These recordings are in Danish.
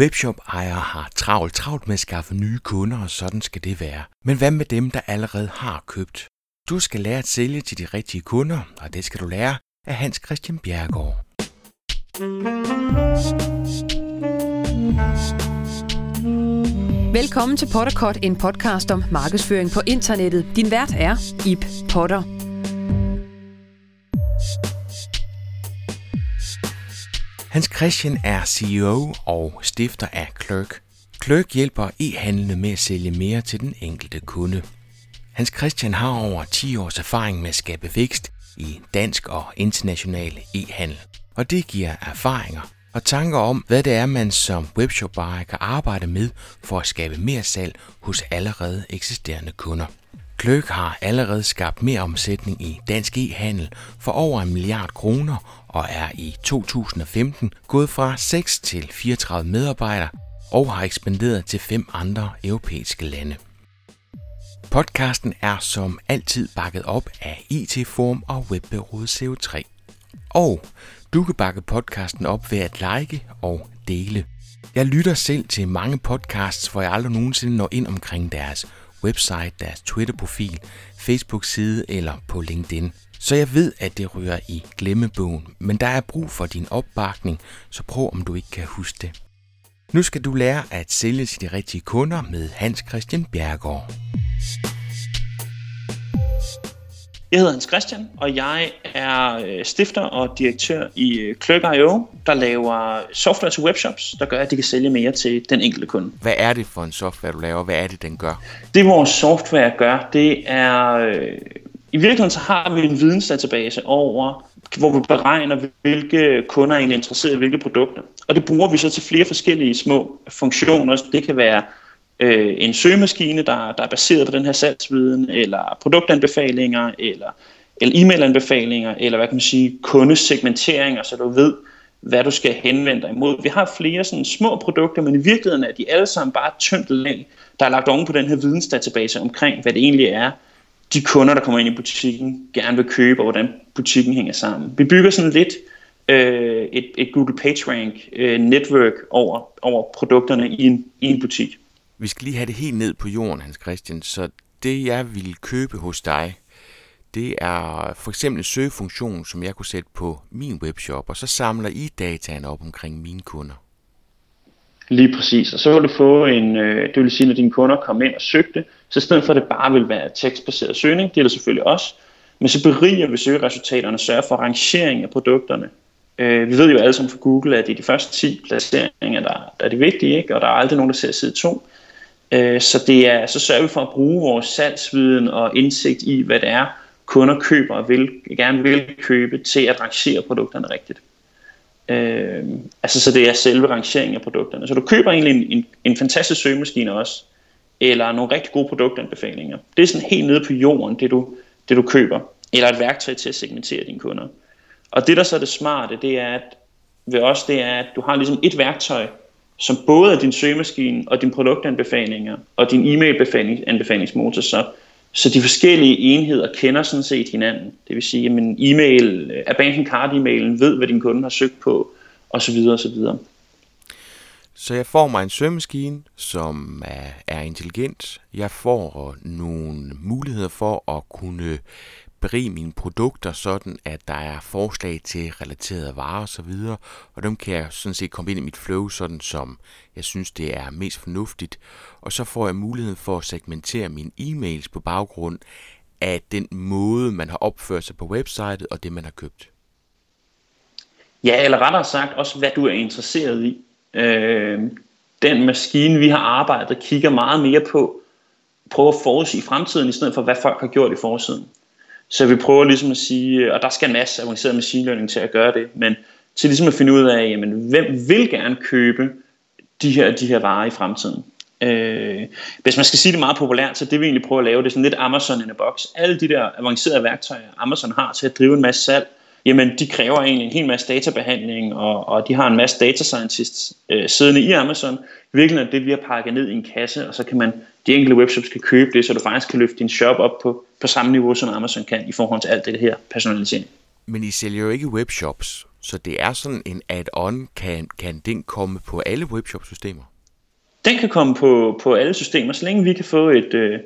Webshop-ejere har travlt travlt med at skaffe nye kunder, og sådan skal det være. Men hvad med dem, der allerede har købt? Du skal lære at sælge til de rigtige kunder, og det skal du lære af Hans Christian Bjergård. Velkommen til Potterkort, en podcast om markedsføring på internettet. Din vært er Ip Potter. Hans Christian er CEO og stifter af Clerk. Clerk hjælper e-handlende med at sælge mere til den enkelte kunde. Hans Christian har over 10 års erfaring med at skabe vækst i dansk og international e-handel. Og det giver erfaringer og tanker om, hvad det er, man som webshop kan arbejde med for at skabe mere salg hos allerede eksisterende kunder. Kløk har allerede skabt mere omsætning i dansk e-handel for over en milliard kroner og er i 2015 gået fra 6 til 34 medarbejdere og har ekspanderet til fem andre europæiske lande. Podcasten er som altid bakket op af IT-form og webbyrået CO3. Og du kan bakke podcasten op ved at like og dele. Jeg lytter selv til mange podcasts, hvor jeg aldrig nogensinde når ind omkring deres website, deres Twitter-profil, Facebook-side eller på LinkedIn. Så jeg ved, at det rører i glemmebogen, men der er brug for din opbakning, så prøv om du ikke kan huske det. Nu skal du lære at sælge til de rigtige kunder med Hans Christian Bjergård. Jeg hedder Hans Christian, og jeg er øh, stifter og direktør i Clerk.io, øh, der laver software til webshops, der gør, at de kan sælge mere til den enkelte kunde. Hvad er det for en software, du laver? Hvad er det, den gør? Det vores software gør, det er... Øh, I virkeligheden så har vi en vidensdatabase over, hvor vi beregner, hvilke kunder er egentlig interesseret i hvilke produkter. Og det bruger vi så til flere forskellige små funktioner. Det kan være øh, en søgemaskine, der, der er baseret på den her salgsviden, eller produktanbefalinger, eller, eller e-mailanbefalinger, eller hvad kan man sige, kundesegmenteringer, så du ved, hvad du skal henvende dig imod. Vi har flere sådan små produkter, men i virkeligheden er de alle sammen bare tyndt lag, der er lagt oven på den her vidensdatabase omkring, hvad det egentlig er, de kunder, der kommer ind i butikken, gerne vil købe, og hvordan butikken hænger sammen. Vi bygger sådan lidt øh, et, et Google PageRank øh, network over, over produkterne i en, i en butik. Vi skal lige have det helt ned på jorden, Hans Christian. Så det, jeg vil købe hos dig, det er for eksempel en søgefunktion, som jeg kunne sætte på min webshop, og så samler I dataen op omkring mine kunder. Lige præcis, og så vil du få en, øh, det vil sige, når dine kunder kommer ind og søgte, så i stedet for at det bare vil være tekstbaseret søgning, det er det selvfølgelig også, men så beriger vi søgeresultaterne og sørger for rangering af produkterne. Øh, vi ved jo alle sammen fra Google, at det er de første 10 placeringer, der, der er de vigtige, ikke? og der er aldrig nogen, der ser side 2. Øh, så, det er, så sørger vi for at bruge vores salgsviden og indsigt i, hvad det er, kunder køber og vil, gerne vil købe til at rangere produkterne rigtigt. Øh, altså så det er selve rangeringen af produkterne. Så du køber egentlig en, en, en fantastisk søgemaskine også, eller nogle rigtig gode produktanbefalinger. Det er sådan helt nede på jorden, det du, det du køber. Eller et værktøj til at segmentere dine kunder. Og det der så er det smarte, det er, at ved os, det er, at du har ligesom et værktøj, som både er din søgemaskine og din produktanbefalinger og din e-mail-anbefalingsmotor, så, så de forskellige enheder kender sådan set hinanden. Det vil sige, at e-mail, er banken card e-mailen ved, hvad din kunde har søgt på, osv. osv. Så jeg får mig en søgemaskine, som er, er intelligent. Jeg får nogle muligheder for at kunne berige mine produkter, sådan at der er forslag til relaterede varer osv., og dem kan jeg sådan set komme ind i mit flow, sådan som jeg synes, det er mest fornuftigt. Og så får jeg muligheden for at segmentere mine e-mails på baggrund af den måde, man har opført sig på websitet og det, man har købt. Ja, eller rettere sagt også, hvad du er interesseret i. Øh, den maskine, vi har arbejdet, kigger meget mere på, prøve at i fremtiden, i stedet for, hvad folk har gjort i forsiden. Så vi prøver ligesom at sige, og der skal en masse avanceret machine learning til at gøre det, men til ligesom at finde ud af, jamen, hvem vil gerne købe de her, de her varer i fremtiden. Øh, hvis man skal sige det meget populært, så det vi egentlig prøver at lave, det er sådan lidt Amazon in a box. Alle de der avancerede værktøjer, Amazon har til at drive en masse salg, jamen de kræver egentlig en hel masse databehandling, og, og de har en masse data scientists øh, siddende i Amazon. Virkelig er det, vi har pakket ned i en kasse, og så kan man, de enkelte webshops kan købe det, så du faktisk kan løfte din shop op på, på samme niveau, som Amazon kan, i forhold til alt det her personalisering. Men I sælger jo ikke webshops. Så det er sådan en add-on, kan, kan den komme på alle webshop-systemer? Den kan komme på, på alle systemer, så længe vi kan få et, øh,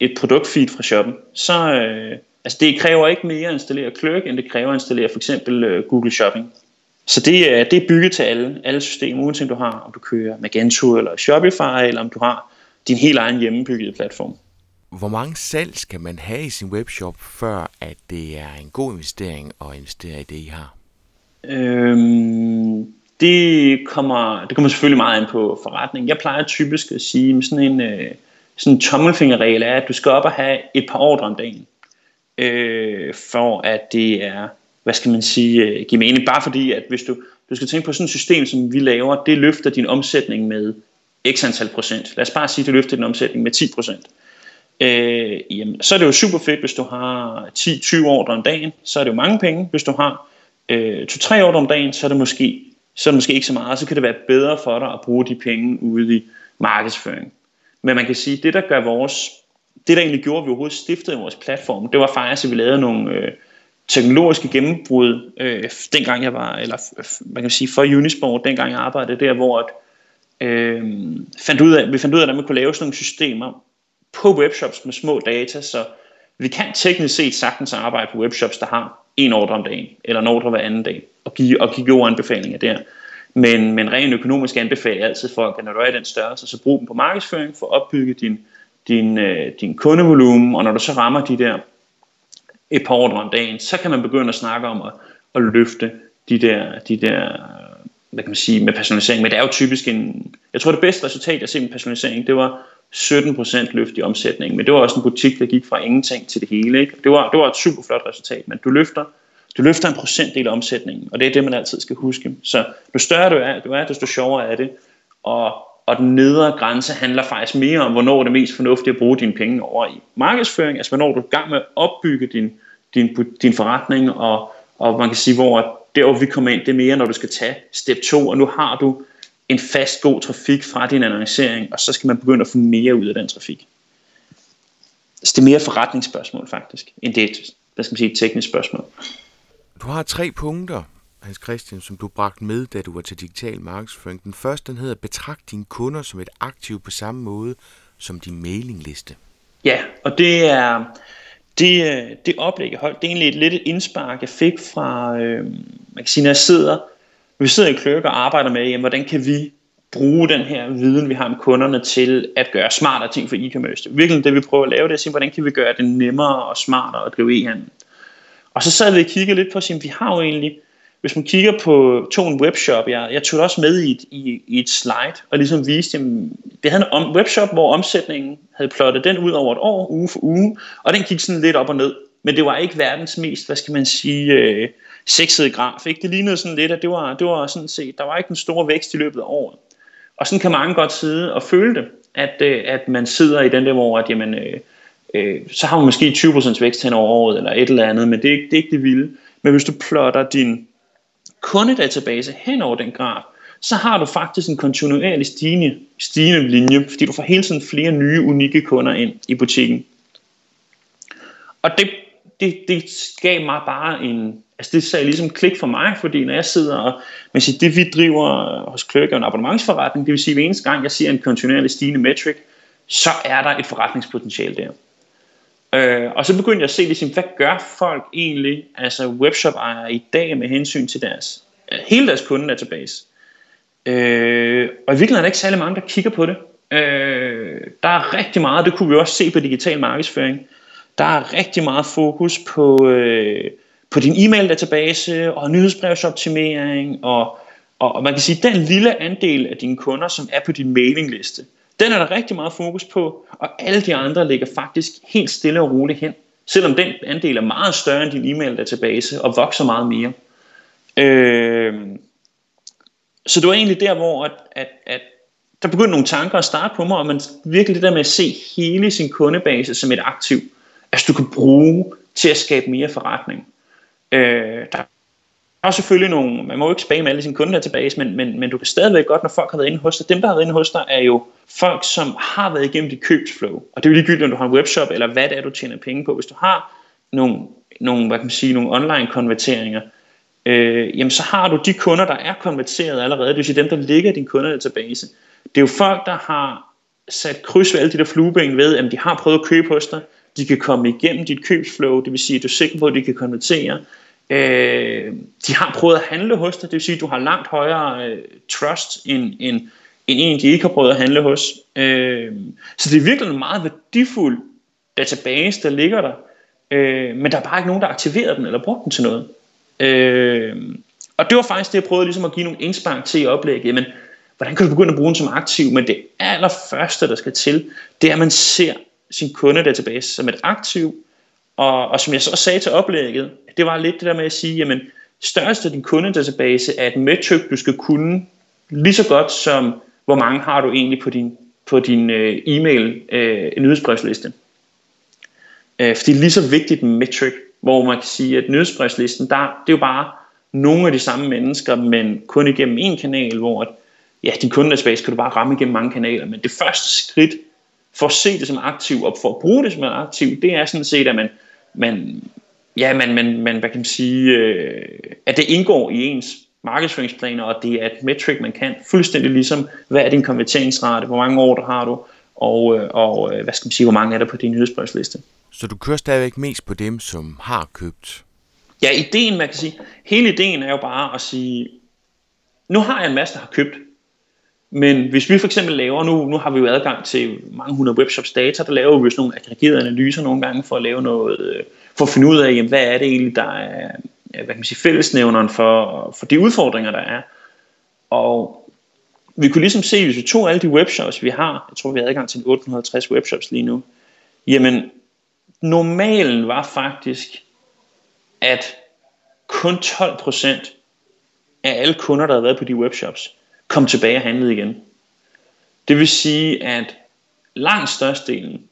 et produktfeed fra shoppen. Så, øh, altså det kræver ikke mere at installere Clerk, end det kræver at installere for eksempel øh, Google Shopping. Så det er, det er bygget til alle, alle systemer, uanset om du har, om du kører Magento eller Shopify, eller om du har din helt egen hjemmebyggede platform. Hvor mange salg skal man have i sin webshop, før at det er en god investering at investere i det, I har? Øhm, det, kommer, det kommer selvfølgelig meget an på forretning. Jeg plejer typisk at sige, at sådan en, øh, sådan en tommelfingerregel er, at du skal op og have et par ordre om dagen, øh, for at det er, hvad skal man sige, øh, give mening. Bare fordi, at hvis du, du skal tænke på sådan et system, som vi laver, det løfter din omsætning med x antal procent. Lad os bare sige, at du løfter din omsætning med 10 procent. Øh, jamen, så er det jo super fedt, hvis du har 10-20 ordre om dagen, så er det jo mange penge. Hvis du har øh, 2-3 ordre om dagen, så er det måske så er det måske ikke så meget, så kan det være bedre for dig at bruge de penge ude i markedsføring. Men man kan sige, at det der gør vores, det der egentlig gjorde, at vi overhovedet stiftede vores platform, det var faktisk, at vi lavede nogle øh, teknologiske gennembrud, øh, dengang jeg var, eller man kan sige for Unisport, dengang jeg arbejdede der, hvor at, øh, fandt ud af, vi fandt ud af, at man kunne lave sådan nogle systemer på webshops med små data, så vi kan teknisk set sagtens arbejde på webshops, der har en ordre om dagen, eller en ordre hver anden dag, og give, og give gode anbefalinger der. Men, men rent økonomisk anbefaler jeg altid folk, at når du er i den størrelse, så brug dem på markedsføring for at opbygge din, din, øh, din kundevolumen, og når du så rammer de der et par ordre om dagen, så kan man begynde at snakke om at, at løfte de der, de der hvad kan man sige, med personalisering. Men det er jo typisk en, jeg tror det bedste resultat, jeg ser med personalisering, det var 17% løft i omsætningen. Men det var også en butik, der gik fra ingenting til det hele. Ikke? Det, var, det var et super flot resultat, men du løfter, du løfter en procentdel af omsætningen, og det er det, man altid skal huske. Så jo større du er, du er desto sjovere er det. Og, og den nedre grænse handler faktisk mere om, hvornår det er mest fornuftigt at bruge dine penge over i markedsføring, altså hvornår du er i gang med at opbygge din, din, din forretning, og, og man kan sige, hvor der hvor vi kommer ind, det er mere, når du skal tage step 2, og nu har du en fast god trafik fra din annoncering, og så skal man begynde at få mere ud af den trafik. Så det er mere forretningsspørgsmål faktisk, end det er et, hvad skal man sige, et teknisk spørgsmål. Du har tre punkter, Hans Christian, som du bragte med, da du var til digital markedsføring. Den første, den hedder, betragt dine kunder som et aktiv på samme måde som din mailingliste. Ja, og det er, det, øh, det oplæg, jeg holdt, det er egentlig et lidt et indspark, jeg fik fra, øh, man kan sige, når jeg sidder vi sidder i Kløk og arbejder med, jamen, hvordan kan vi bruge den her viden, vi har om kunderne, til at gøre smartere ting for e-commerce. Det er virkelig det, vi prøver at lave, det er at sige, hvordan kan vi gøre det nemmere og smartere at drive e-handel. Og så sad vi og kiggede lidt på at vi har jo egentlig, hvis man kigger på Tone Webshop, jeg, jeg tog også med i et, i, i et slide, og ligesom viste, jamen, det havde en om, webshop, hvor omsætningen havde plottet den ud over et år, uge for uge, og den gik sådan lidt op og ned. Men det var ikke verdens mest, hvad skal man sige, øh, sexede graf. Ikke? Det lignede sådan lidt, at det var, det var sådan set, der var ikke en stor vækst i løbet af året. Og sådan kan mange godt sidde og føle det, at, øh, at man sidder i den der, hvor at, jamen, øh, øh, så har man måske 20% vækst hen over året, eller et eller andet, men det er, det er ikke det vilde. Men hvis du plotter din kundedatabase hen over den graf, så har du faktisk en kontinuerlig stigende, stigende linje, fordi du får hele tiden flere nye, unikke kunder ind i butikken. Og det, det, det gav mig bare en, altså det sagde ligesom klik for mig, fordi når jeg sidder og, man siger, det vi driver hos Kløk er en abonnementsforretning, det vil sige, at hver eneste gang jeg ser en kontinuerlig stigende metric, så er der et forretningspotentiale der. Øh, og så begyndte jeg at se, ligesom, hvad gør folk egentlig, altså webshop-ejere i dag med hensyn til deres, øh, hele deres kundedatabase. Øh, og i virkeligheden er der ikke særlig mange, der kigger på det. Øh, der er rigtig meget, det kunne vi også se på digital markedsføring. Der er rigtig meget fokus på, øh, på din e-mail-database og nyhedsbrevsoptimering og, og, og man kan sige, den lille andel af dine kunder, som er på din mailingliste, den er der rigtig meget fokus på, og alle de andre ligger faktisk helt stille og roligt hen, selvom den andel er meget større end din e-mail-database og vokser meget mere. Øh, så det var egentlig der, hvor at, at, at der begyndte nogle tanker at starte på mig, og man virkelig det der med at se hele sin kundebase som et aktiv, altså du kan bruge til at skabe mere forretning. Øh, der har selvfølgelig nogle, man må jo ikke spamme alle sine kunder tilbage, men, men, men du kan stadigvæk godt, når folk har været inde hos dig, dem der har været inde hos dig, er jo folk, som har været igennem dit købsflow. Og det er jo ligegyldigt, om du har en webshop, eller hvad det er, du tjener penge på. Hvis du har nogle, nogle hvad kan man sige, nogle online konverteringer, øh, jamen så har du de kunder, der er konverteret allerede, det vil sige dem, der ligger i din kundedatabase. Det er jo folk, der har sat kryds ved alle de der flueben ved, at de har prøvet at købe hos dig, de kan komme igennem dit købsflow, det vil sige, at du er sikker på, at de kan konvertere. Øh, de har prøvet at handle hos dig, det vil sige, at du har langt højere øh, trust end, end, end en, de ikke har prøvet at handle hos. Øh, så det er virkelig en meget værdifuld database, der ligger der, øh, men der er bare ikke nogen, der aktiverer den eller bruger den til noget. Øh, og det var faktisk det, jeg prøvede ligesom at give nogle indspark til i oplægget. Men hvordan kan du begynde at bruge den som aktiv? Men det allerførste, der skal til, det er, at man ser sin kundedatabase som et aktiv. Og, og som jeg så sagde til oplægget, det var lidt det der med at sige, jamen størrelsen af din kundedatabase er et metric, du skal kunne lige så godt som, hvor mange har du egentlig på din, på din øh, e-mail øh, nyhedsbrevsliste. Øh, for det er lige så vigtigt en metric, hvor man kan sige, at nyhedsbrevslisten, der, det er jo bare nogle af de samme mennesker, men kun igennem en kanal, hvor at, ja, din kundedatabase kan du bare ramme igennem mange kanaler. Men det første skridt for at se det som aktiv, og for at bruge det som aktiv, det er sådan set, at man, man ja, man, man, man, hvad kan man sige, øh, at det indgår i ens markedsføringsplaner, og det er et metric, man kan fuldstændig ligesom, hvad er din konverteringsrate, hvor mange år har du, og, øh, og øh, hvad skal man sige, hvor mange er der på din nyhedsbrevsliste. Så du kører stadigvæk mest på dem, som har købt? Ja, ideen, man kan sige, hele ideen er jo bare at sige, nu har jeg en masse, der har købt, men hvis vi for eksempel laver, nu, nu har vi jo adgang til mange hundrede webshops data, der laver vi sådan nogle aggregerede analyser nogle gange for at lave noget, øh, for at finde ud af, jamen, hvad er det egentlig, der er hvad kan man sige, fællesnævneren for, for de udfordringer, der er. Og vi kunne ligesom se, hvis vi tog alle de webshops, vi har, jeg tror, vi har adgang til 850 webshops lige nu, jamen, normalen var faktisk, at kun 12% af alle kunder, der havde været på de webshops, kom tilbage og handlede igen. Det vil sige, at langt størstedelen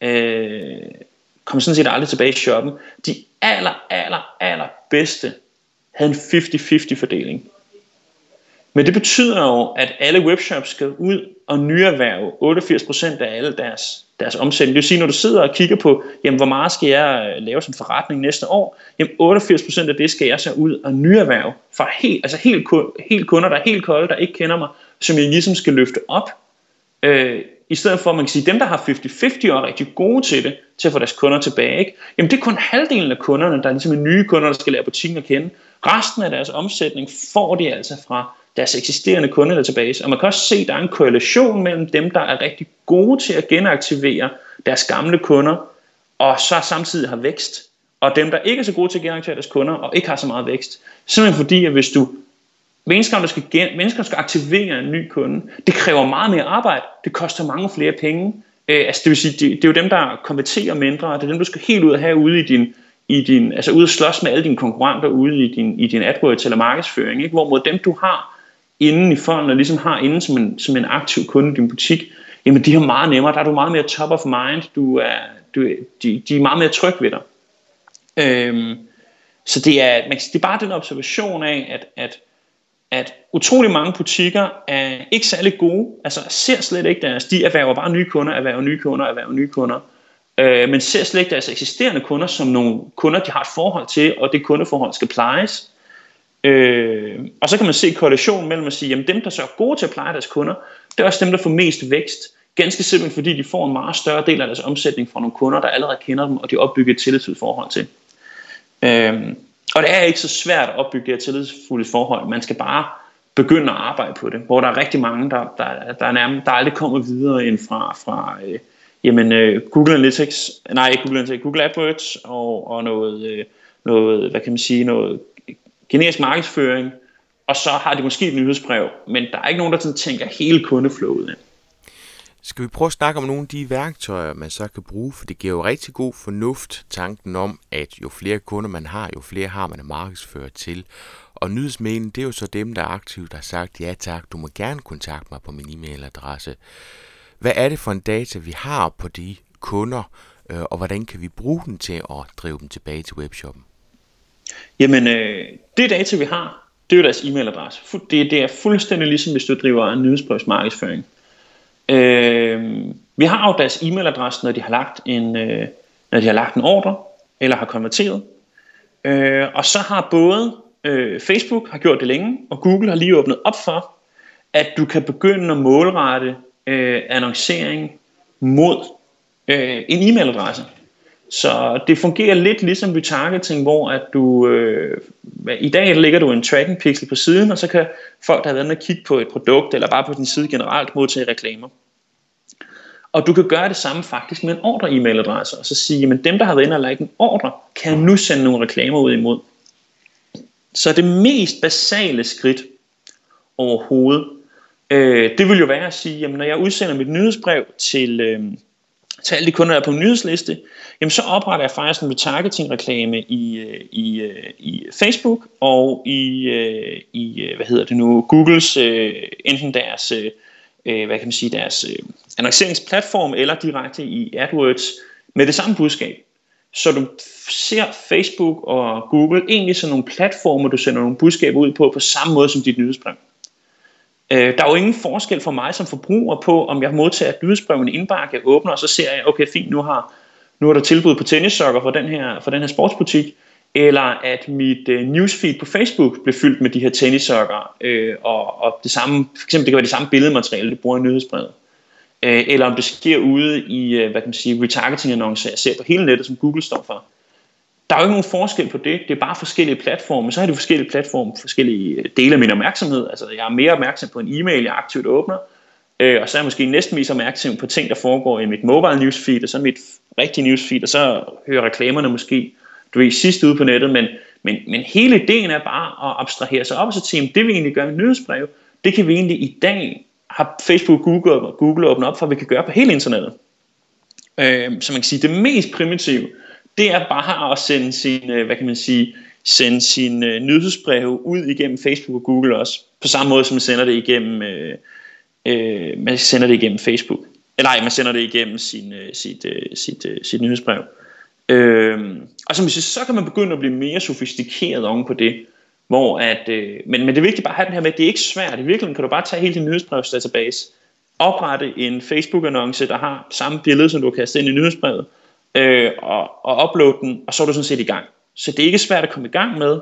øh, kom sådan set aldrig tilbage i shoppen. De aller, aller, aller bedste havde en 50-50 fordeling. Men det betyder jo, at alle webshops skal ud og nyerhverve 88% af alle deres, deres omsætning. Det vil sige, når du sidder og kigger på, jamen, hvor meget skal jeg øh, lave som forretning næste år, jamen 88% af det skal jeg så ud og nyerhverve fra helt, altså helt, helt kunder, der er helt kolde, der ikke kender mig, som jeg ligesom skal løfte op. Øh, I stedet for, at man kan sige, dem, der har 50-50 og er rigtig gode til det, til at få deres kunder tilbage, ikke? jamen det er kun halvdelen af kunderne, der er ligesom nye kunder, der skal lære butikken at kende. Resten af deres omsætning får de altså fra deres eksisterende kundedatabase. Og man kan også se, at der er en korrelation mellem dem, der er rigtig gode til at genaktivere deres gamle kunder, og så samtidig har vækst, og dem, der ikke er så gode til at genaktivere deres kunder, og ikke har så meget vækst. Simpelthen fordi, at hvis du mennesker, der skal, gen, mennesker skal aktivere en ny kunde, det kræver meget mere arbejde, det koster mange flere penge. Øh, altså det vil sige, det, det er jo dem, der konverterer mindre, og det er dem, du skal helt ud og have ude i din, i din, altså ude og slås med alle dine konkurrenter ude i din, i din AdWords eller markedsføring, ikke? hvorimod dem, du har inden i fonden, og ligesom har inden som en, som en aktiv kunde i din butik, jamen de har meget nemmere, der er du meget mere top of mind, du er, du, de, de er meget mere trygge ved dig. Øhm, så det er, man, det er bare den observation af, at, at, at utrolig mange butikker er ikke særlig gode, altså ser slet ikke deres, de erhverver bare nye kunder, erhverver nye kunder, erhverver nye kunder, øh, men ser slet ikke deres eksisterende kunder som nogle kunder, de har et forhold til, og det kundeforhold skal plejes. Øh, og så kan man se korrelationen mellem at sige, at dem, der så er gode til at pleje deres kunder, det er også dem, der får mest vækst. Ganske simpelt, fordi de får en meget større del af deres omsætning fra nogle kunder, der allerede kender dem, og de opbygger et tillidsfuldt forhold til. Øh, og det er ikke så svært at opbygge det her tillidsfulde forhold. Man skal bare begynde at arbejde på det, hvor der er rigtig mange, der, der, der, nærmest, der aldrig kommer videre end fra, fra øh, jamen, øh, Google Analytics, nej ikke Google Analytics, Google AdWords og, og noget, øh, noget, hvad kan man sige, noget generisk markedsføring, og så har de måske et nyhedsbrev, men der er ikke nogen, der sådan tænker hele kundeflowet ind. Skal vi prøve at snakke om nogle af de værktøjer, man så kan bruge, for det giver jo rigtig god fornuft, tanken om, at jo flere kunder man har, jo flere har man at markedsføre til. Og nyhedsmailen, det er jo så dem, der aktivt har sagt, ja tak, du må gerne kontakte mig på min e-mailadresse. Hvad er det for en data, vi har på de kunder, øh, og hvordan kan vi bruge den til at drive dem tilbage til webshoppen? Jamen, øh, det data, vi har, det er jo deres e-mailadresse. Det, det er fuldstændig ligesom, hvis du driver en nyhedsbrevsmarkedsføring. Øh, vi har jo deres e-mailadresse, når de har lagt en, øh, når de har lagt en ordre, eller har konverteret. Øh, og så har både Øh, Facebook har gjort det længe, og Google har lige åbnet op for, at du kan begynde at målrette øh, annoncering mod øh, en e-mailadresse. Så det fungerer lidt ligesom retargeting, hvor at du øh, i dag lægger du en tracking pixel på siden, og så kan folk, der har været med at kigge på et produkt, eller bare på din side generelt, modtage reklamer. Og du kan gøre det samme faktisk med en ordre e-mailadresse, og så sige, at dem, der har været inde og lagt en ordre, kan nu sende nogle reklamer ud imod. Så det mest basale skridt overhovedet, øh, det vil jo være at sige, at når jeg udsender mit nyhedsbrev til, øh, til alle de kunder, der er på nyhedsliste, jamen så opretter jeg faktisk en retargeting-reklame i, øh, i, øh, i Facebook og i, øh, i, hvad hedder det nu, Googles, enten deres, hvad kan man sige, deres annonceringsplatform eller direkte i AdWords med det samme budskab. Så du ser Facebook og Google egentlig som nogle platformer, du sender nogle budskaber ud på, på samme måde som dit nyhedsbrev. Øh, der er jo ingen forskel for mig som forbruger på, om jeg modtager et nyhedsbrev i en indbakke, åbner, og så ser jeg, okay fint, nu har nu er der tilbud på tennissokker for den her, for den her sportsbutik, eller at mit øh, newsfeed på Facebook bliver fyldt med de her tennissokker, øh, og, og det samme, for eksempel det kan være det samme billedmateriale, du bruger i nyhedsbrevet. Øh, eller om det sker ude i, øh, hvad kan man sige, retargeting annoncer, jeg ser på hele nettet, som Google står for. Der er jo ikke nogen forskel på det, det er bare forskellige platforme, så har de forskellige platforme, forskellige øh, dele af min opmærksomhed, altså jeg er mere opmærksom på en e-mail, jeg aktivt åbner, øh, og så er jeg måske næsten mest opmærksom på ting, der foregår i mit mobile newsfeed, og så mit rigtige newsfeed, og så hører reklamerne måske, du ved, sidst ude på nettet, men, men, men hele ideen er bare at abstrahere sig op og så tænke, det vi egentlig gør med nyhedsbrev, det kan vi egentlig i dag har Facebook og Google, Google åbnet op for, at vi kan gøre på hele internettet. Øh, så man kan sige, det mest primitive, det er bare at sende sin, øh, hvad kan man sige, sende sin øh, nyhedsbrev ud igennem Facebook og Google også, på samme måde som man sender det igennem, øh, øh, man sender det igennem Facebook. Eller nej, man sender det igennem sin, øh, sit, øh, sit, øh, sit nyhedsbrev. Øh, og som siger, så kan man begynde at blive mere sofistikeret oven på det. Hvor at, øh, men, men det er vigtigt bare at have den her med, at det er ikke svært. I virkeligheden kan du bare tage hele din nyhedsbrevsdatabase, oprette en Facebook-annonce, der har samme billede, som du kan kaste ind i nyhedsbrevet, øh, og, og uploade den, og så er du sådan set i gang. Så det er ikke svært at komme i gang med.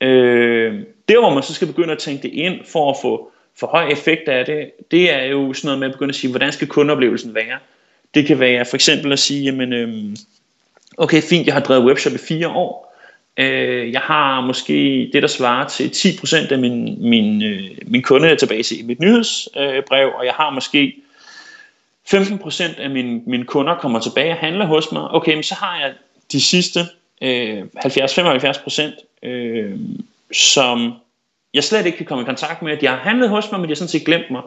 Øh, der hvor man så skal begynde at tænke det ind for at få for høj effekt af det, det er jo sådan noget med at begynde at sige, hvordan skal kundeoplevelsen være? Det kan være for eksempel at sige, jamen, øh, okay fint, jeg har drevet webshop i fire år, Øh, jeg har måske det, der svarer til 10% af min, min, øh, min kundedatabase i mit nyhedsbrev, og jeg har måske 15% af mine, mine kunder kommer tilbage og handler hos mig. Okay, men så har jeg de sidste øh, 70-75%, øh, som jeg slet ikke kan komme i kontakt med. De har handlet hos mig, men de har sådan set glemt mig.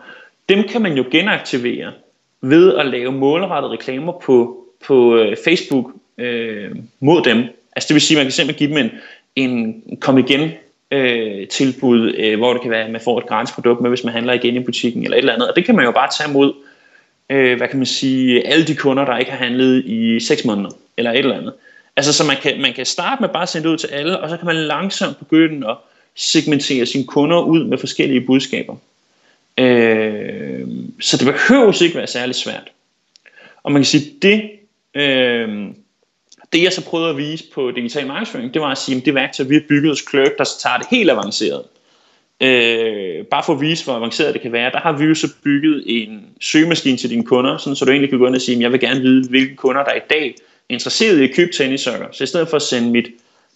Dem kan man jo genaktivere ved at lave målrettede reklamer på, på øh, Facebook øh, mod dem. Altså det vil sige, at man kan simpelthen give dem en, en kom igen øh, tilbud, øh, hvor det kan være, at man får et gratis produkt med, hvis man handler igen i butikken eller et eller andet. Og det kan man jo bare tage mod, øh, hvad kan man sige, alle de kunder, der ikke har handlet i 6 måneder eller et eller andet. Altså så man kan, man kan starte med bare at sende det ud til alle, og så kan man langsomt begynde at segmentere sine kunder ud med forskellige budskaber. Øh, så det behøver ikke være særlig svært. Og man kan sige, det øh, det jeg så prøvede at vise på digital markedsføring, det var at sige, at det værktøj, vi har bygget hos Clerk, der tager det helt avanceret. Øh, bare for at vise, hvor avanceret det kan være, der har vi jo så bygget en søgemaskine til dine kunder, sådan, så du egentlig kan gå ind og sige, at jeg vil gerne vide, hvilke kunder, der i dag er interesseret i at købe tennissokker. Så i stedet for at sende mit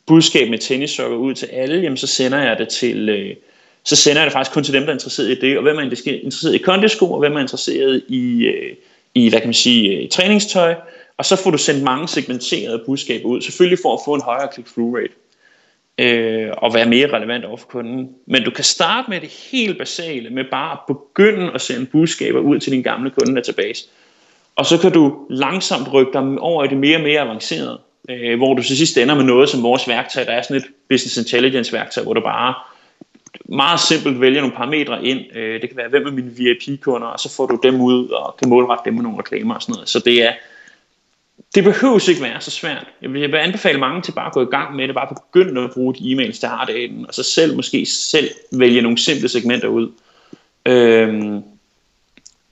budskab med tennissokker ud til alle, jamen, så sender jeg det til... Øh, så sender jeg det faktisk kun til dem, der er interesseret i det, og hvem er interesseret i kondisko, og hvem er interesseret i, øh, i hvad kan man sige, øh, træningstøj, og så får du sendt mange segmenterede budskaber ud, selvfølgelig for at få en højere click-through rate, øh, og være mere relevant over for kunden. Men du kan starte med det helt basale, med bare at begynde at sende budskaber ud til din gamle kundedatabase. Og så kan du langsomt rykke dig over i det mere og mere avancerede, øh, hvor du til sidst ender med noget som vores værktøj, der er sådan et business intelligence værktøj, hvor du bare meget simpelt vælger nogle parametre ind. Øh, det kan være, hvem er mine VIP-kunder, og så får du dem ud og kan målrette dem med nogle reklamer og sådan noget. Så det er, det behøver ikke være så svært. Jeg vil, jeg vil anbefale mange til bare at gå i gang med det, bare begynde at bruge de e-mails, der har det, og så selv måske selv vælge nogle simple segmenter ud. Øhm,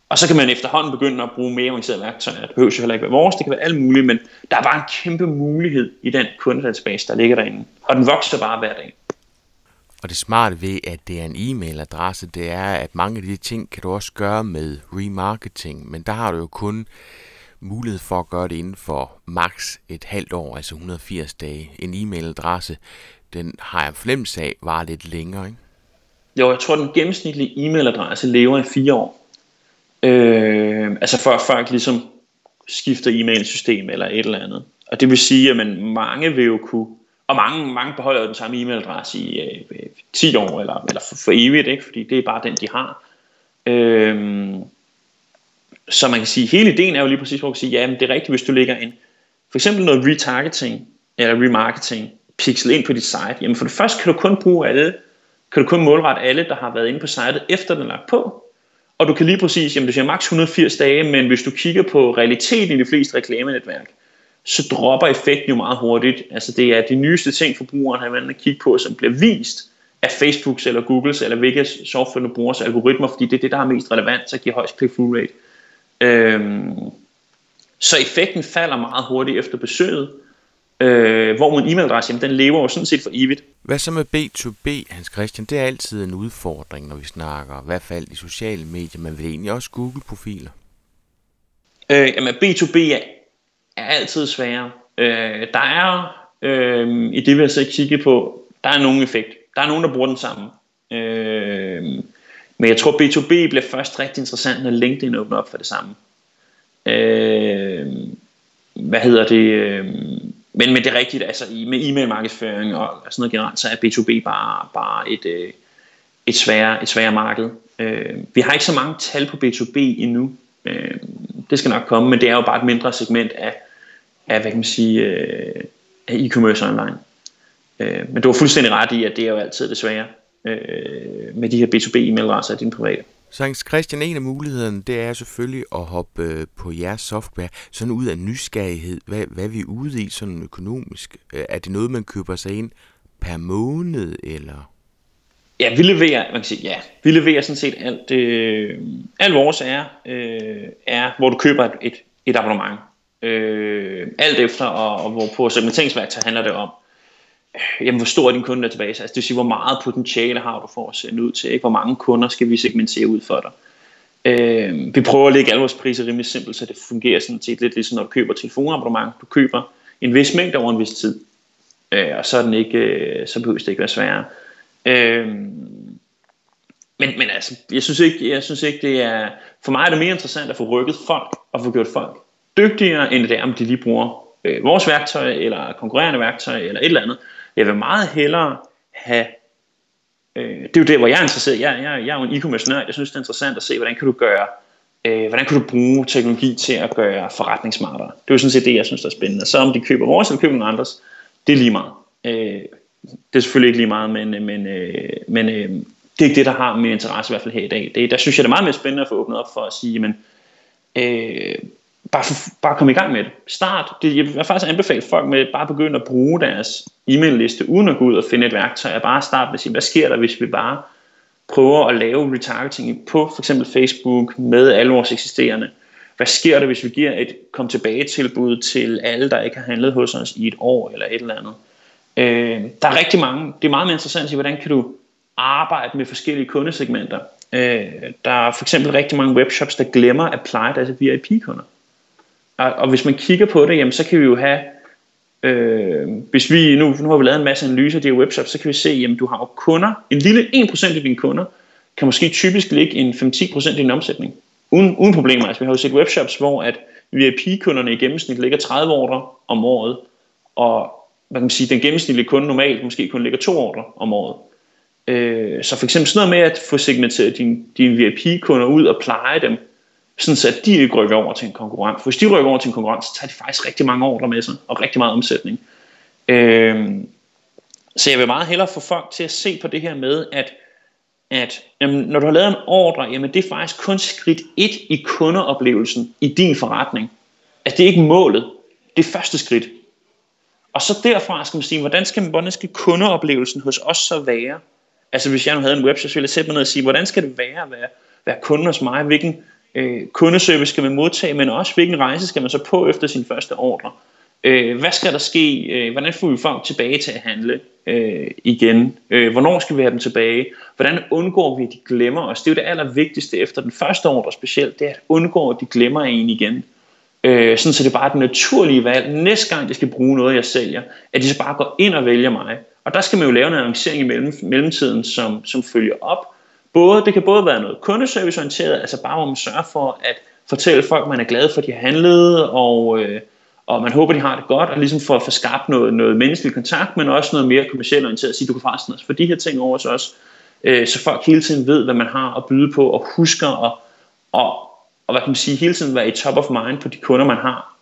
og så kan man efterhånden begynde at bruge mere avancerede værktøjer. Det behøver jo heller ikke være vores, det kan være alt muligt, men der er bare en kæmpe mulighed i den kundedatabase, der ligger derinde. Og den vokser bare hver dag. Og det smarte ved, at det er en e-mailadresse, det er, at mange af de ting kan du også gøre med remarketing, men der har du jo kun mulighed for at gøre det inden for maks et halvt år, altså 180 dage. En e-mailadresse, den har jeg fornemmelse af, var lidt længere, ikke? Jo, jeg tror, den gennemsnitlige e-mailadresse lever i fire år. Øh, altså før folk ligesom skifter e-mailsystem eller et eller andet. Og det vil sige, at man, mange vil jo kunne, og mange, mange beholder jo den samme e-mailadresse i øh, 10 år, eller, eller for, for evigt, ikke? fordi det er bare den, de har. Øh, så man kan sige, hele ideen er jo lige præcis, hvor man kan sige, ja, men det er rigtigt, hvis du lægger en, for eksempel noget retargeting, eller remarketing, pixel ind på dit site, jamen for det første kan du kun bruge alle, kan du kun målrette alle, der har været inde på sitet, efter den er lagt på. Og du kan lige præcis, jamen du siger maks 180 dage, men hvis du kigger på realiteten i de fleste reklamenetværk, så dropper effekten jo meget hurtigt. Altså det er de nyeste ting, forbrugeren har været at kigge på, som bliver vist af Facebooks eller Googles, eller hvilke software du bruger algoritmer, fordi det er det, der er mest relevant, så giver højst click-through rate. Øhm, så effekten falder meget hurtigt efter besøget, øh, hvor en e-mailadresse, jamen, den lever jo sådan set for evigt. Hvad så med B2B, Hans Christian? Det er altid en udfordring, når vi snakker, i hvert fald i sociale medier, men vil egentlig også Google-profiler? Øh, jamen, B2B er, er altid sværere. Øh, der er, øh, i det vi har så kigge på, der er nogen effekt. Der er nogen, der bruger den samme. Øh, men jeg tror, B2B bliver først rigtig interessant, når LinkedIn åbner op for det samme. Øh, hvad hedder det? Øh, men, men det er rigtigt, altså med e-mail markedsføring og sådan noget generelt, så er B2B bare, bare et, øh, et, sværere, et sværere marked. Øh, vi har ikke så mange tal på B2B endnu. Øh, det skal nok komme, men det er jo bare et mindre segment af, af hvad kan man sige, øh, af e-commerce online. Øh, men du har fuldstændig ret i, at det er jo altid det svære øh, med de her B2B e-mailadresser af dine private. Så Christian, en af mulighederne, det er selvfølgelig at hoppe øh, på jeres software sådan ud af nysgerrighed. Hvad, hvad er vi ude i sådan økonomisk? Øh, er det noget, man køber sig ind per måned, eller? Ja, vi leverer, man kan sige, ja, vi leverer sådan set alt, øh, alt vores er, øh, er, hvor du køber et, et, et abonnement. Øh, alt efter, og, og hvor på segmenteringsværktøj handler det om, jamen, hvor stor er din kundedatabase? Altså, det vil sige, hvor meget potentiale har du for at sende ud til? Ikke? Hvor mange kunder skal vi segmentere ud for dig? Øh, vi prøver at lægge alle vores priser rimelig simpelt, så det fungerer sådan set lidt ligesom, når du køber telefonabonnement. Du køber en vis mængde over en vis tid, øh, og så, er den ikke, øh, så behøver det ikke være sværere. Øh, men, men altså, jeg synes, ikke, jeg synes ikke, det er... For mig er det mere interessant at få rykket folk, og få gjort folk dygtigere, end det er, om de lige bruger øh, vores værktøj, eller konkurrerende værktøj, eller et eller andet. Jeg vil meget hellere have, øh, det er jo det, hvor jeg er interesseret. Jeg, jeg, jeg er jo en e-commerce nørd. Jeg synes, det er interessant at se, hvordan kan du gøre, øh, hvordan kan du bruge teknologi til at gøre forretning smartere. Det er jo sådan set det, jeg synes, der er spændende. Så om de køber vores eller køber nogle andres, det er lige meget. Øh, det er selvfølgelig ikke lige meget, men, men, øh, men øh, det er ikke det, der har min interesse i hvert fald her i dag. Det, der synes jeg, det er meget mere spændende at få åbnet op for at sige, men øh, bare, bare komme i gang med det. Start. Det, jeg vil faktisk anbefale folk med bare begynde at bruge deres e-mail-liste, uden at gå ud og finde et værktøj, og bare starte med at sige, hvad sker der, hvis vi bare prøver at lave retargeting på for eksempel Facebook med alle vores eksisterende. Hvad sker der, hvis vi giver et kom tilbage tilbud til alle, der ikke har handlet hos os i et år eller et eller andet? Øh, der er rigtig mange. Det er meget mere interessant at sige, hvordan kan du arbejde med forskellige kundesegmenter. Øh, der er for eksempel rigtig mange webshops, der glemmer at pleje deres VIP-kunder. Og, og hvis man kigger på det, jamen, så kan vi jo have, øh, hvis vi, nu, nu har vi lavet en masse analyser af de her webshops, så kan vi se, jamen du har jo kunder, en lille 1% af dine kunder, kan måske typisk ligge en 5-10% i din omsætning. Uden, uden problemer. Altså vi har jo set webshops, hvor at VIP-kunderne i gennemsnit ligger 30 ordre om året, og hvad kan man sige, den gennemsnitlige kunde normalt måske kun ligger to ordre om året. Øh, så for eksempel sådan noget med at få segmenteret dine, din VIP-kunder ud og pleje dem, sådan så at de ikke rykker over til en konkurrent. For hvis de rykker over til en konkurrent, så tager de faktisk rigtig mange ordre med sig, og rigtig meget omsætning. Øhm, så jeg vil meget hellere få folk til at se på det her med, at, at jamen, når du har lavet en ordre, jamen det er faktisk kun skridt et i kundeoplevelsen i din forretning. Altså det er ikke målet, det er første skridt. Og så derfra skal man sige, hvordan skal, hvordan skal kundeoplevelsen hos os så være? Altså hvis jeg nu havde en webshop, så ville jeg sætte mig ned og sige, hvordan skal det være at være, være kunde hos mig? Hvilken, øh, kundeservice skal man modtage, men også hvilken rejse skal man så på efter sin første ordre. Øh, hvad skal der ske? Øh, hvordan får vi folk tilbage til at handle øh, igen? Øh, hvornår skal vi have dem tilbage? Hvordan undgår vi, at de glemmer os? Det er jo det allervigtigste efter den første ordre specielt, det er at undgå, at de glemmer en igen. Øh, sådan så det er bare det naturlige valg. Næste gang de skal bruge noget, jeg sælger, at de så bare går ind og vælger mig. Og der skal man jo lave en annoncering i mellem, mellemtiden, som, som følger op. Både, det kan både være noget kundeserviceorienteret, altså bare hvor man sørger for at fortælle folk, at man er glad for, at de har handlet, og, øh, og man håber, de har det godt, og ligesom for at få skabt noget, noget menneskelig kontakt, men også noget mere kommercielt orienteret, at sige, du kan forresten også få de her ting over os også, øh, så folk hele tiden ved, hvad man har at byde på, og husker og, og, og hvad kan man sige, hele tiden være i top of mind på de kunder, man har.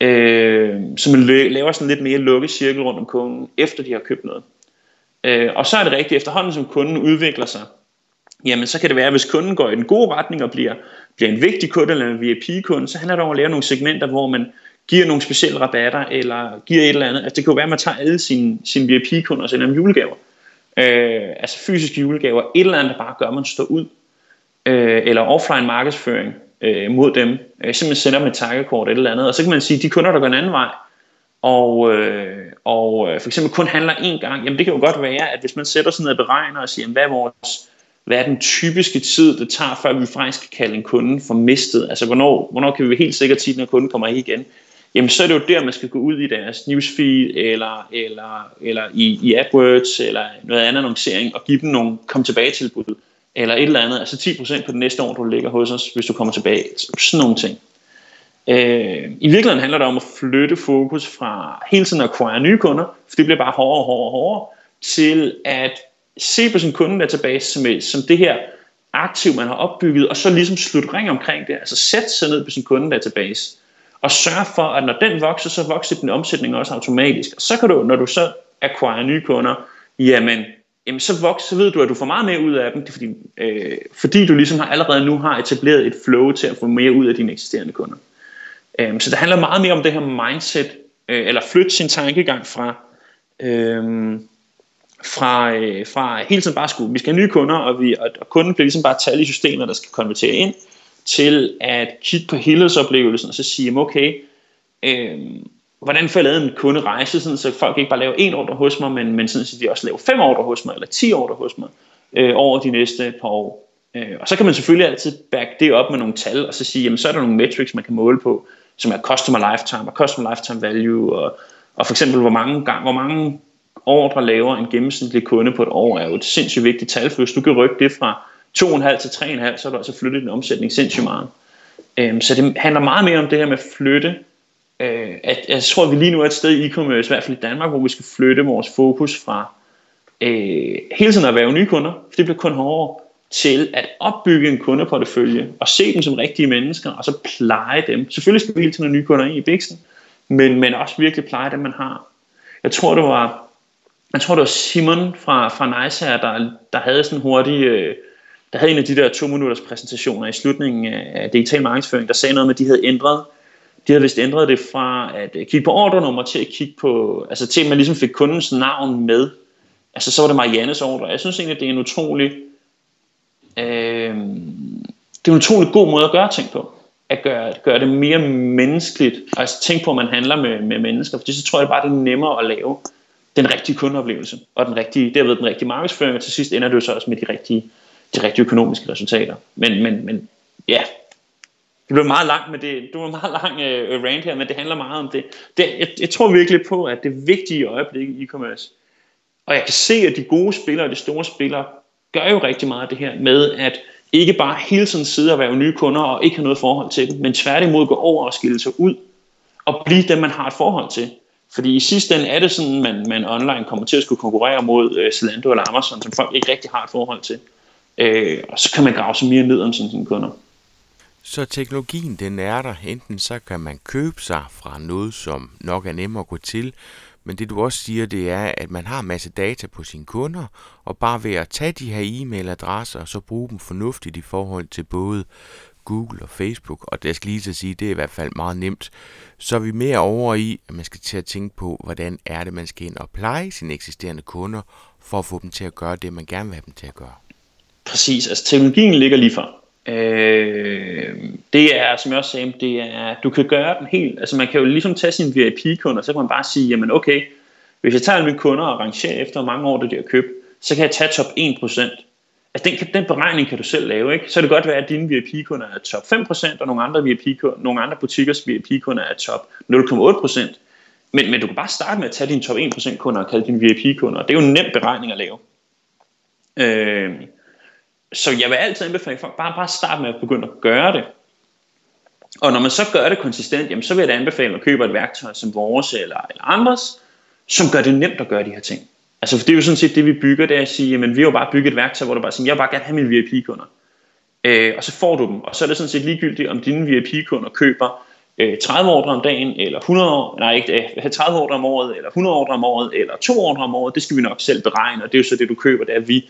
Øh, så man laver sådan lidt mere lukket cirkel rundt om kunden, efter de har købt noget. Øh, og så er det rigtigt, efterhånden som kunden udvikler sig, jamen så kan det være, at hvis kunden går i den gode retning og bliver, bliver en vigtig kunde eller en VIP-kunde, så handler det om at lave nogle segmenter, hvor man giver nogle specielle rabatter, eller giver et eller andet. Altså det kan jo være, at man tager alle sine, sine VIP-kunder og sender dem julegaver. Øh, altså fysiske julegaver, et eller andet, der bare gør, at man står ud. Øh, eller offline markedsføring øh, mod dem. Øh, simpelthen sender dem et takkekort eller andet. Og så kan man sige, at de kunder, der går en anden vej, og, øh, og øh, for eksempel kun handler én gang, jamen det kan jo godt være, at hvis man sætter sig ned og beregner og siger, jamen, hvad er vores hvad er den typiske tid, det tager, før vi faktisk kan kalde en kunde for mistet? Altså, hvornår, hvornår kan vi helt sikkert sige, når kunden kommer ikke igen? Jamen, så er det jo der, man skal gå ud i deres newsfeed, eller, eller, eller i, i AdWords, eller noget andet annoncering, og give dem nogle kom tilbage tilbud, eller et eller andet. Altså 10% på det næste år, du ligger hos os, hvis du kommer tilbage. Sådan nogle ting. Øh, I virkeligheden handler det om at flytte fokus fra hele tiden at acquire nye kunder, for det bliver bare hårdere og hårdere og hårdere, til at se på sin kundedatabase som, øh, som det her aktiv, man har opbygget, og så ligesom slutte ring omkring det. Altså sætte sig ned på sin kundedatabase, og sørge for, at når den vokser, så vokser din omsætning også automatisk. Og så kan du, når du så acquire nye kunder, jamen, jamen så, vokser, så ved du, at du får meget mere ud af dem, fordi, øh, fordi du ligesom har allerede nu har etableret et flow til at få mere ud af dine eksisterende kunder. Øh, så det handler meget mere om det her mindset, øh, eller flytte sin tankegang fra, øh, fra, øh, fra hele tiden bare skulle, vi skal have nye kunder, og, vi, og, og kunden bliver ligesom bare tal i systemer, der skal konvertere ind, til at kigge på helhedsoplevelsen, og så sige, okay, øh, hvordan får jeg lavet en kunderejse, sådan, så folk ikke bare laver en ordre hos mig, men, men sådan, så de også laver fem ordre hos mig, eller ti ordre hos mig, øh, over de næste par år. Øh, og så kan man selvfølgelig altid back det op med nogle tal, og så sige, jamen så er der nogle metrics, man kan måle på, som er customer lifetime og customer lifetime value, og, og for eksempel hvor mange, gang, hvor mange ordre laver en gennemsnitlig kunde på et år, er jo et sindssygt vigtigt tal, for hvis du kan rykke det fra 2,5 til 3,5, så er du altså flyttet din omsætning sindssygt meget. Øhm, så det handler meget mere om det her med at flytte. Øh, at, jeg tror, at vi lige nu er et sted i e-commerce, i hvert fald i Danmark, hvor vi skal flytte vores fokus fra øh, hele tiden at være nye kunder, for det bliver kun hårdere, til at opbygge en kundeportefølje og se dem som rigtige mennesker, og så pleje dem. Selvfølgelig skal vi hele tiden have nye kunder ind i biksen, men, men også virkelig pleje dem, man har. Jeg tror, det var jeg tror det var Simon fra, fra Nice her, der, der havde sådan hurtig, øh, der havde en af de der to minutters præsentationer i slutningen af digital markedsføring, der sagde noget med, at de havde ændret, de havde vist ændret det fra at øh, kigge på ordrenummer til at kigge på, altså til at man ligesom fik kundens navn med. Altså så var det Mariannes ordre. Jeg synes egentlig, det er en utrolig, øh, det er en utrolig god måde at gøre ting på. At gøre, at gøre det mere menneskeligt. Altså tænk på, at man handler med, med mennesker. For så tror jeg bare, det er nemmere at lave den rigtige kundeoplevelse, og den rigtige, derved den rigtige markedsføring, og til sidst ender det jo så også med de rigtige, de rigtige økonomiske resultater. Men, men, men ja, det blev meget langt med det, det var meget lang uh, rant her, men det handler meget om det. det jeg, jeg tror virkelig på, at det vigtige i i e-commerce, og jeg kan se, at de gode spillere og de store spillere gør jo rigtig meget af det her med, at ikke bare hele tiden sidde og være nye kunder og ikke have noget forhold til dem, men tværtimod gå over og skille sig ud og blive dem, man har et forhold til. Fordi i sidste ende er det sådan, man, man online kommer til at skulle konkurrere mod øh, Zalando eller Amazon, som folk ikke rigtig har et forhold til. Øh, og så kan man grave sig mere ned om sådan sine kunder. Så teknologien den er der. Enten så kan man købe sig fra noget, som nok er nemmere at gå til, men det du også siger, det er, at man har en masse data på sine kunder, og bare ved at tage de her e-mailadresser, og så bruge dem fornuftigt i forhold til både Google og Facebook, og det skal lige så sige, det er i hvert fald meget nemt, så er vi mere over i, at man skal til at tænke på, hvordan er det, man skal ind og pleje sine eksisterende kunder, for at få dem til at gøre det, man gerne vil have dem til at gøre. Præcis, altså teknologien ligger lige for. Øh, det er, som jeg også sagde, det er, du kan gøre den helt, altså man kan jo ligesom tage sine VIP-kunder, så kan man bare sige, jamen okay, hvis jeg tager mine kunder og rangerer efter, hvor mange år det de har købt, så kan jeg tage top 1%. Altså den, den beregning kan du selv lave, ikke? Så kan det godt være, at dine VIP-kunder er top 5%, og nogle andre, VIP nogle andre butikkers VIP-kunder er top 0,8%. Men, men du kan bare starte med at tage dine top 1% kunder og kalde dine VIP-kunder. Det er jo en nem beregning at lave. Øh, så jeg vil altid anbefale folk, bare, bare starte med at begynde at gøre det. Og når man så gør det konsistent, jamen, så vil jeg da anbefale at købe et værktøj som vores eller, eller andres, som gør det nemt at gøre de her ting. Altså for det er jo sådan set det vi bygger, det er at sige, jamen vi har jo bare bygget et værktøj, hvor du bare siger, jeg vil bare gerne have mine VIP-kunder. Øh, og så får du dem, og så er det sådan set ligegyldigt, om dine VIP-kunder køber øh, 30 ordre om dagen, eller 100 år, nej ikke, øh, 30 ordre om året, eller 100 ordre om året, eller 2 ordre om året, det skal vi nok selv beregne, og det er jo så det du køber, det er at vi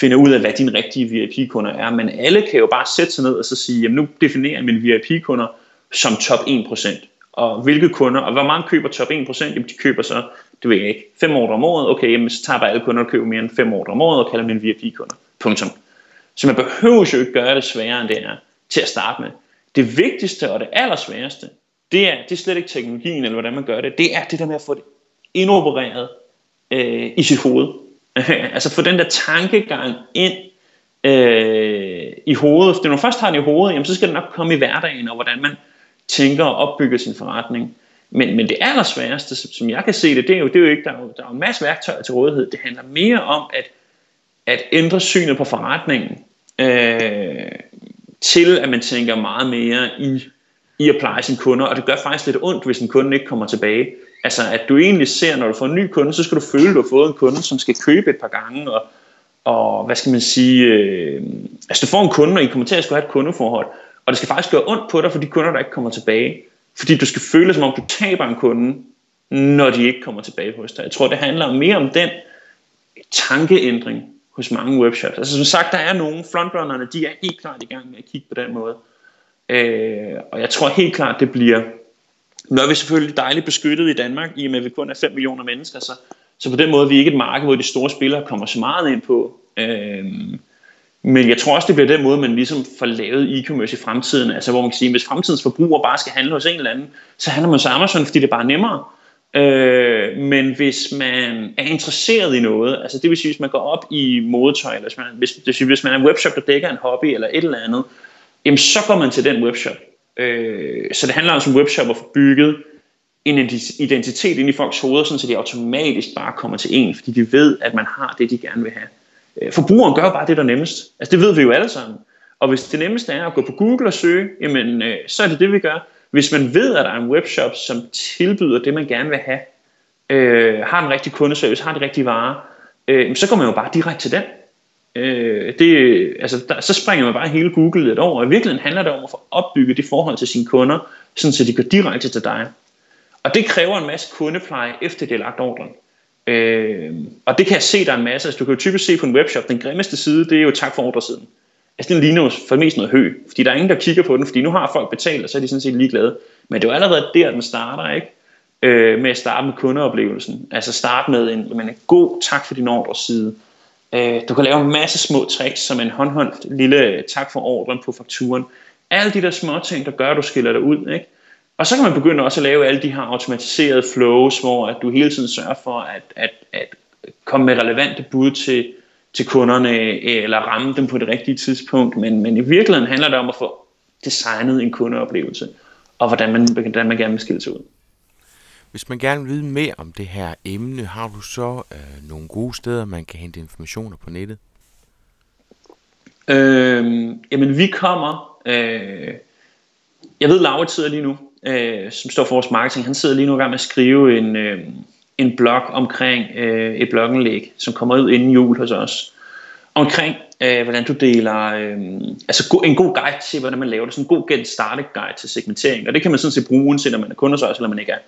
finder ud af, hvad dine rigtige VIP-kunder er, men alle kan jo bare sætte sig ned og så sige, jamen nu definerer jeg mine VIP-kunder som top 1%. Og hvilke kunder, og hvor mange køber top 1%? Jamen de køber så, det ved jeg ikke, fem ordre om året. Okay, jamen så tager bare alle kunder og køber mere end fem ordre om året og kalder mine VIP-kunder. Punktum. Så man behøver jo ikke gøre det sværere, end det er til at starte med. Det vigtigste og det allersværeste, det er, det er slet ikke teknologien eller hvordan man gør det. Det er det der med at få det indopereret øh, i sit hoved. altså få den der tankegang ind øh, i hovedet. For når man først har den i hovedet, jamen, så skal den nok komme i hverdagen, og hvordan man tænker og opbygger sin forretning. Men, men det allersværeste, som jeg kan se det, det er jo, det er jo ikke, der er jo, der er en masse værktøjer til rådighed. Det handler mere om at, at ændre synet på forretningen, øh, til at man tænker meget mere i, i at pleje sine kunder, og det gør faktisk lidt ondt, hvis en kunde ikke kommer tilbage. Altså at du egentlig ser, når du får en ny kunde, så skal du føle, at du har fået en kunde, som skal købe et par gange, og, og hvad skal man sige, øh, altså du får en kunde, og I kommer til at skulle have et kundeforhold, og det skal faktisk gøre ondt på dig for de kunder, der ikke kommer tilbage. Fordi du skal føle, som om du taber en kunde, når de ikke kommer tilbage hos dig. Jeg tror, det handler mere om den tankeændring hos mange webshops. Altså som sagt, der er nogle frontrunnerne, de er helt klart i gang med at kigge på den måde. Øh, og jeg tror helt klart, det bliver nu er vi selvfølgelig dejligt beskyttet i Danmark, i og med at vi kun er 5 millioner mennesker, så, så på den måde er vi ikke et marked, hvor de store spillere kommer så meget ind på. Øh, men jeg tror også, det bliver den måde, man ligesom får lavet e-commerce i fremtiden. Altså hvor man kan sige, hvis fremtidens forbruger bare skal handle hos en eller anden, så handler man så Amazon, fordi det er bare nemmere. Øh, men hvis man er interesseret i noget, altså det vil sige, hvis man går op i modetøj, eller hvis man, hvis, det vil sige, hvis man er en webshop, der dækker en hobby eller et eller andet, jamen så går man til den webshop. Øh, så det handler altså om webshop at få bygget en identitet ind i folks hoveder, så de automatisk bare kommer til en, fordi de ved, at man har det, de gerne vil have. Øh, forbrugeren gør bare det, der er nemmest. Altså det ved vi jo alle sammen. Og hvis det nemmeste er at gå på Google og søge, jamen, øh, så er det det, vi gør. Hvis man ved, at der er en webshop, som tilbyder det, man gerne vil have, øh, har en rigtig kundeservice, har de rigtige varer, øh, så går man jo bare direkte til den. Øh, det, altså, der, så springer man bare hele Google lidt over. I virkeligheden handler det om at få opbygget det forhold til sine kunder, sådan så de går direkte til dig. Og det kræver en masse kundepleje, efter det er lagt ordren. Øh, og det kan jeg se, der er en masse. Altså, du kan jo typisk se på en webshop, den grimmeste side, det er jo tak for ordresiden. Altså den ligner jo for det mest noget hø, fordi der er ingen, der kigger på den, fordi nu har folk betalt, og så er de sådan set ligeglade. Men det er jo allerede der, den starter, ikke? Øh, med at starte med kundeoplevelsen. Altså starte med en, en god tak for din ordreside. Øh, du kan lave en masse små tricks, som en håndholdt lille tak for ordren på fakturen. Alle de der små ting, der gør, at du skiller dig ud. Ikke? Og så kan man begynde også at lave alle de her automatiserede flows, hvor at du hele tiden sørger for at, at, at komme med relevante bud til, til kunderne, eller ramme dem på det rigtige tidspunkt. Men, men i virkeligheden handler det om at få designet en kundeoplevelse, og hvordan man, hvordan man gerne vil skille sig ud. Hvis man gerne vil vide mere om det her emne, har du så øh, nogle gode steder, man kan hente informationer på nettet? Øhm, jamen vi kommer, øh, jeg ved Laura sidder lige nu, øh, som står for vores marketing, han sidder lige nu i gang med at skrive en, øh, en blog omkring øh, et bloggenlæg, som kommer ud inden jul hos os, omkring øh, hvordan du deler, øh, altså en god guide til, hvordan man laver det, sådan en god get started guide til segmentering, og det kan man sådan set bruge, uanset om man er kunde hos os, eller man ikke er.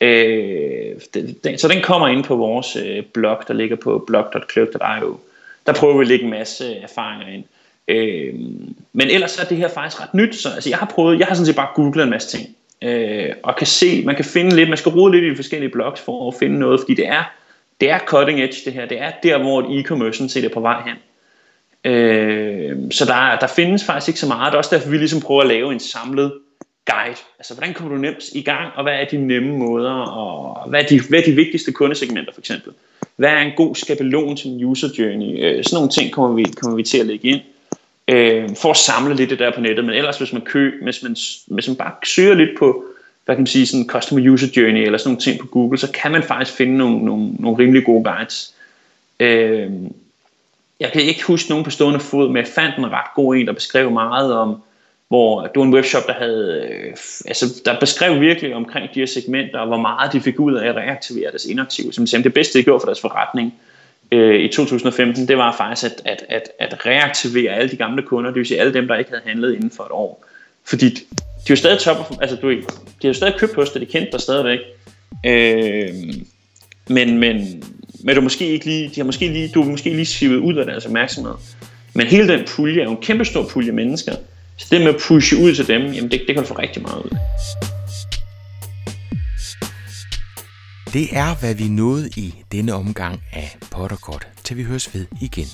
Øh, den, så den kommer ind på vores øh, blog, der ligger på blog.kløg.io. Der prøver vi at lægge en masse øh, erfaringer ind. Øh, men ellers er det her faktisk ret nyt. Så, altså, jeg har prøvet, jeg har sådan set bare googlet en masse ting. Øh, og kan se, man kan finde lidt, man skal rode lidt i de forskellige blogs for at finde noget, fordi det er, det er cutting edge det her. Det er der, hvor e-commerce set er på vej hen. Øh, så der, der findes faktisk ikke så meget. Det er også derfor, vi ligesom prøver at lave en samlet guide. Altså, hvordan kommer du nemt i gang, og hvad er de nemme måder, og hvad er de, hvad er de vigtigste kundesegmenter for eksempel? Hvad er en god skabelon til en user journey? Øh, sådan nogle ting kommer vi, kommer vi til at lægge ind, øh, for at samle lidt det der på nettet. Men ellers, hvis man, kø, hvis man, hvis man bare søger lidt på, hvad kan man sige, sådan customer user journey, eller sådan nogle ting på Google, så kan man faktisk finde nogle, nogle, nogle rimelig gode guides. Øh, jeg kan ikke huske nogen på stående fod, men jeg fandt en ret god en, der beskrev meget om, hvor det var en webshop, der havde, øh, altså der beskrev virkelig omkring de her segmenter, og hvor meget de fik ud af at reaktivere deres inaktive. Som siger, det bedste, de gjorde for deres forretning øh, Øh, i 2015, det var faktisk at, at, at, at reaktivere alle de gamle kunder, det vil sige alle dem, der ikke havde handlet inden for et år. Fordi de er jo stadig top, altså du, de har jo stadig købt hos dig, de kendte dig stadigvæk. Øh, men, men, men du måske ikke lige, de har måske lige, du er måske lige sivet ud af deres opmærksomhed. Men hele den pulje er jo en kæmpe stor pulje mennesker, så det med at pushe ud til dem, jamen det, det kan du få rigtig meget ud Det er, hvad vi nåede i denne omgang af Potterkort, til vi høres ved igen.